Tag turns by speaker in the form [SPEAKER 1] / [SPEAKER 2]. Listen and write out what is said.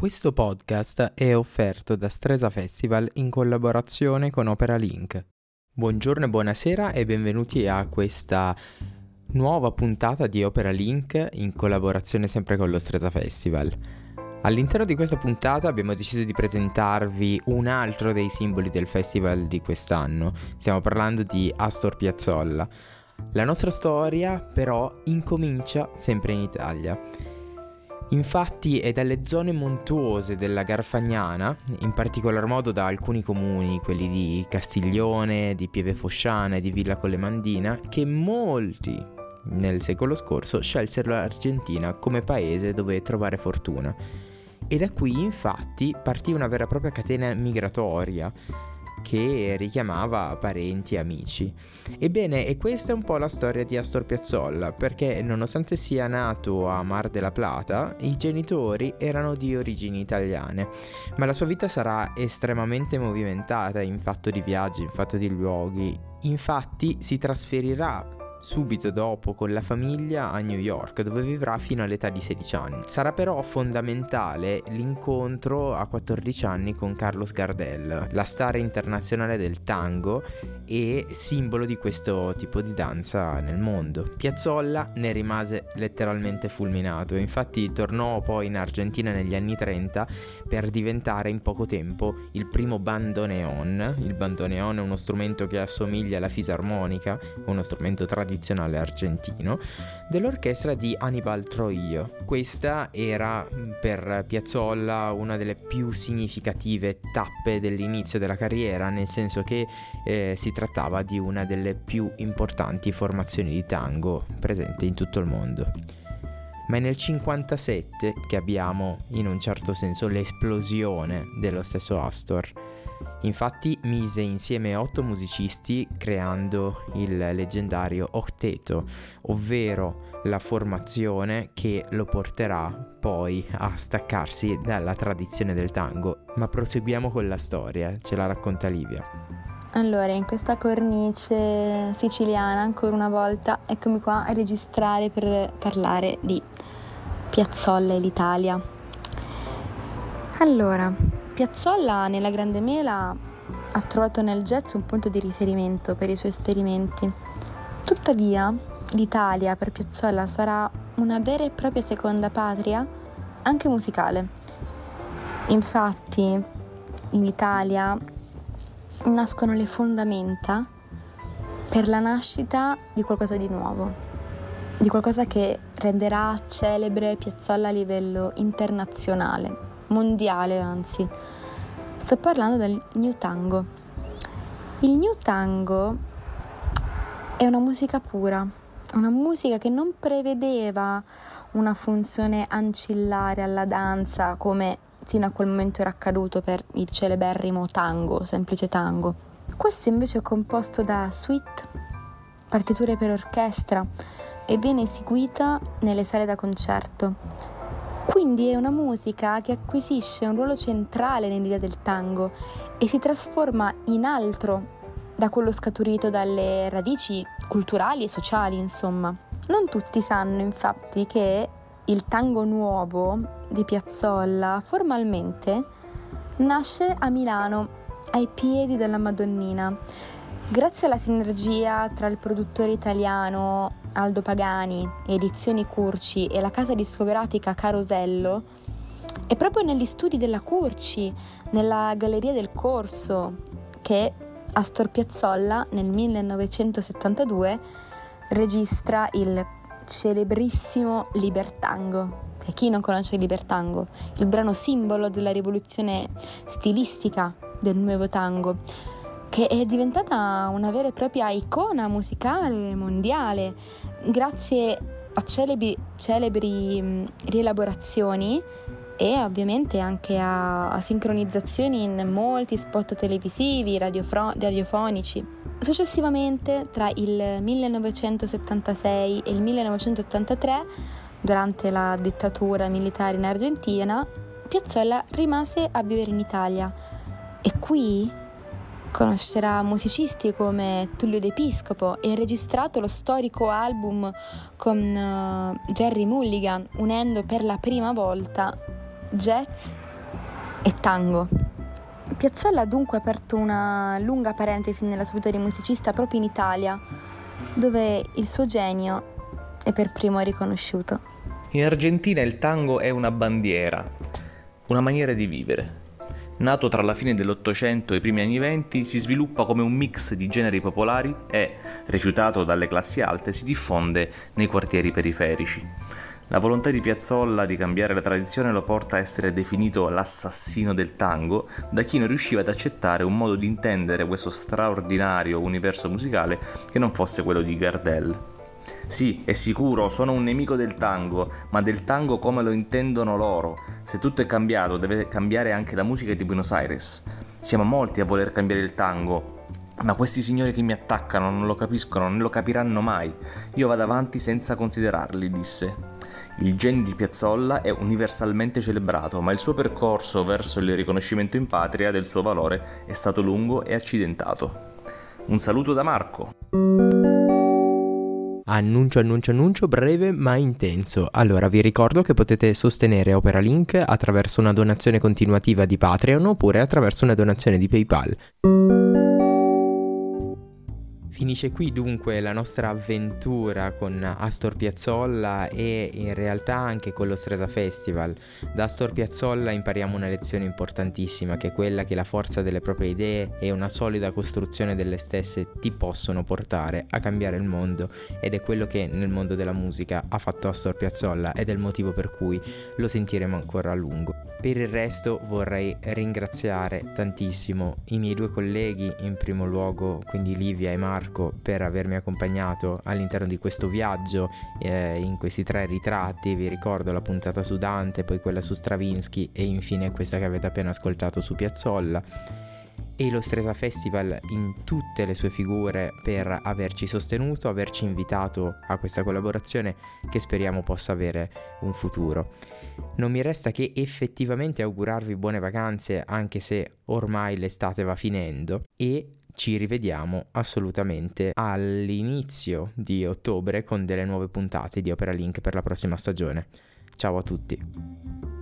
[SPEAKER 1] Questo podcast è offerto da Stresa Festival in collaborazione con Opera Link. Buongiorno e buonasera e benvenuti a questa nuova puntata di Opera Link in collaborazione sempre con lo Stresa Festival. All'interno di questa puntata abbiamo deciso di presentarvi un altro dei simboli del festival di quest'anno. Stiamo parlando di Astor Piazzolla. La nostra storia però incomincia sempre in Italia. Infatti è dalle zone montuose della Garfagnana, in particolar modo da alcuni comuni, quelli di Castiglione, di Pieve Fosciana e di Villa Collemandina, che molti nel secolo scorso scelsero l'Argentina come paese dove trovare fortuna. E da qui infatti partì una vera e propria catena migratoria che richiamava parenti e amici. Ebbene, e questa è un po' la storia di Astor Piazzolla, perché nonostante sia nato a Mar della Plata, i genitori erano di origini italiane, ma la sua vita sarà estremamente movimentata in fatto di viaggi, in fatto di luoghi. Infatti si trasferirà subito dopo con la famiglia a New York dove vivrà fino all'età di 16 anni. Sarà però fondamentale l'incontro a 14 anni con Carlos Gardel, la star internazionale del tango e simbolo di questo tipo di danza nel mondo. Piazzolla ne rimase letteralmente fulminato, infatti tornò poi in Argentina negli anni 30 per diventare in poco tempo il primo bandoneon. Il bandoneon è uno strumento che assomiglia alla fisarmonica, uno strumento tradizionale argentino, dell'orchestra di Anibal Troillo. Questa era per Piazzolla una delle più significative tappe dell'inizio della carriera, nel senso che eh, si trattava di una delle più importanti formazioni di tango presenti in tutto il mondo. Ma è nel 57 che abbiamo in un certo senso l'esplosione dello stesso Astor. Infatti mise insieme otto musicisti creando il leggendario Octeto, ovvero la formazione che lo porterà poi a staccarsi dalla tradizione del tango. Ma proseguiamo con la storia, ce la racconta Livia.
[SPEAKER 2] Allora, in questa cornice siciliana, ancora una volta, eccomi qua a registrare per parlare di Piazzolla e l'Italia. Allora, Piazzolla nella Grande Mela ha trovato nel jazz un punto di riferimento per i suoi esperimenti. Tuttavia, l'Italia per Piazzolla sarà una vera e propria seconda patria, anche musicale. Infatti, in Italia nascono le fondamenta per la nascita di qualcosa di nuovo, di qualcosa che renderà celebre Piazzolla a livello internazionale, mondiale anzi. Sto parlando del New Tango. Il New Tango è una musica pura, una musica che non prevedeva una funzione ancillare alla danza come sino a quel momento era accaduto per il celeberrimo tango, semplice tango. Questo invece è composto da suite, partiture per orchestra e viene eseguita nelle sale da concerto. Quindi è una musica che acquisisce un ruolo centrale nell'idea del tango e si trasforma in altro da quello scaturito dalle radici culturali e sociali, insomma. Non tutti sanno infatti che il tango nuovo di Piazzolla formalmente nasce a Milano, ai piedi della Madonnina. Grazie alla sinergia tra il produttore italiano Aldo Pagani, Edizioni Curci e la casa discografica Carosello, è proprio negli studi della Curci, nella Galleria del Corso, che Astor Piazzolla nel 1972 registra il celebrissimo Libertango. E chi non conosce Libertango? Il brano simbolo della rivoluzione stilistica del nuovo tango, che è diventata una vera e propria icona musicale mondiale grazie a celebri, celebri rielaborazioni e ovviamente anche a, a sincronizzazioni in molti spot televisivi, radiofro- radiofonici. Successivamente, tra il 1976 e il 1983, durante la dittatura militare in Argentina, Piazzolla rimase a vivere in Italia e qui conoscerà musicisti come Tullio De Piscopo e ha registrato lo storico album con uh, Jerry Mulligan, unendo per la prima volta jazz e tango. Piazzolla ha dunque aperto una lunga parentesi nella sua vita di musicista proprio in Italia, dove il suo genio è per primo riconosciuto.
[SPEAKER 3] In Argentina il tango è una bandiera, una maniera di vivere. Nato tra la fine dell'Ottocento e i primi anni Venti, si sviluppa come un mix di generi popolari e, rifiutato dalle classi alte, si diffonde nei quartieri periferici. La volontà di Piazzolla di cambiare la tradizione lo porta a essere definito l'assassino del tango da chi non riusciva ad accettare un modo di intendere questo straordinario universo musicale che non fosse quello di Gardel. Sì, è sicuro, sono un nemico del tango, ma del tango come lo intendono loro. Se tutto è cambiato, deve cambiare anche la musica di Buenos Aires. Siamo molti a voler cambiare il tango, ma questi signori che mi attaccano non lo capiscono, non lo capiranno mai. Io vado avanti senza considerarli, disse. Il genio di Piazzolla è universalmente celebrato, ma il suo percorso verso il riconoscimento in patria del suo valore è stato lungo e accidentato. Un saluto da Marco.
[SPEAKER 1] Annuncio, annuncio, annuncio, breve ma intenso. Allora, vi ricordo che potete sostenere Opera Link attraverso una donazione continuativa di Patreon oppure attraverso una donazione di PayPal. Finisce qui dunque la nostra avventura con Astor Piazzolla e in realtà anche con lo Stresa Festival. Da Astor Piazzolla impariamo una lezione importantissima che è quella che la forza delle proprie idee e una solida costruzione delle stesse ti possono portare a cambiare il mondo ed è quello che nel mondo della musica ha fatto Astor Piazzolla ed è il motivo per cui lo sentiremo ancora a lungo. Per il resto vorrei ringraziare tantissimo i miei due colleghi, in primo luogo quindi Livia e Marco, per avermi accompagnato all'interno di questo viaggio eh, in questi tre ritratti. Vi ricordo la puntata su Dante, poi quella su Stravinsky e infine questa che avete appena ascoltato su Piazzolla e lo Stresa Festival in tutte le sue figure per averci sostenuto, averci invitato a questa collaborazione che speriamo possa avere un futuro. Non mi resta che effettivamente augurarvi buone vacanze anche se ormai l'estate va finendo e ci rivediamo assolutamente all'inizio di ottobre con delle nuove puntate di Opera Link per la prossima stagione. Ciao a tutti.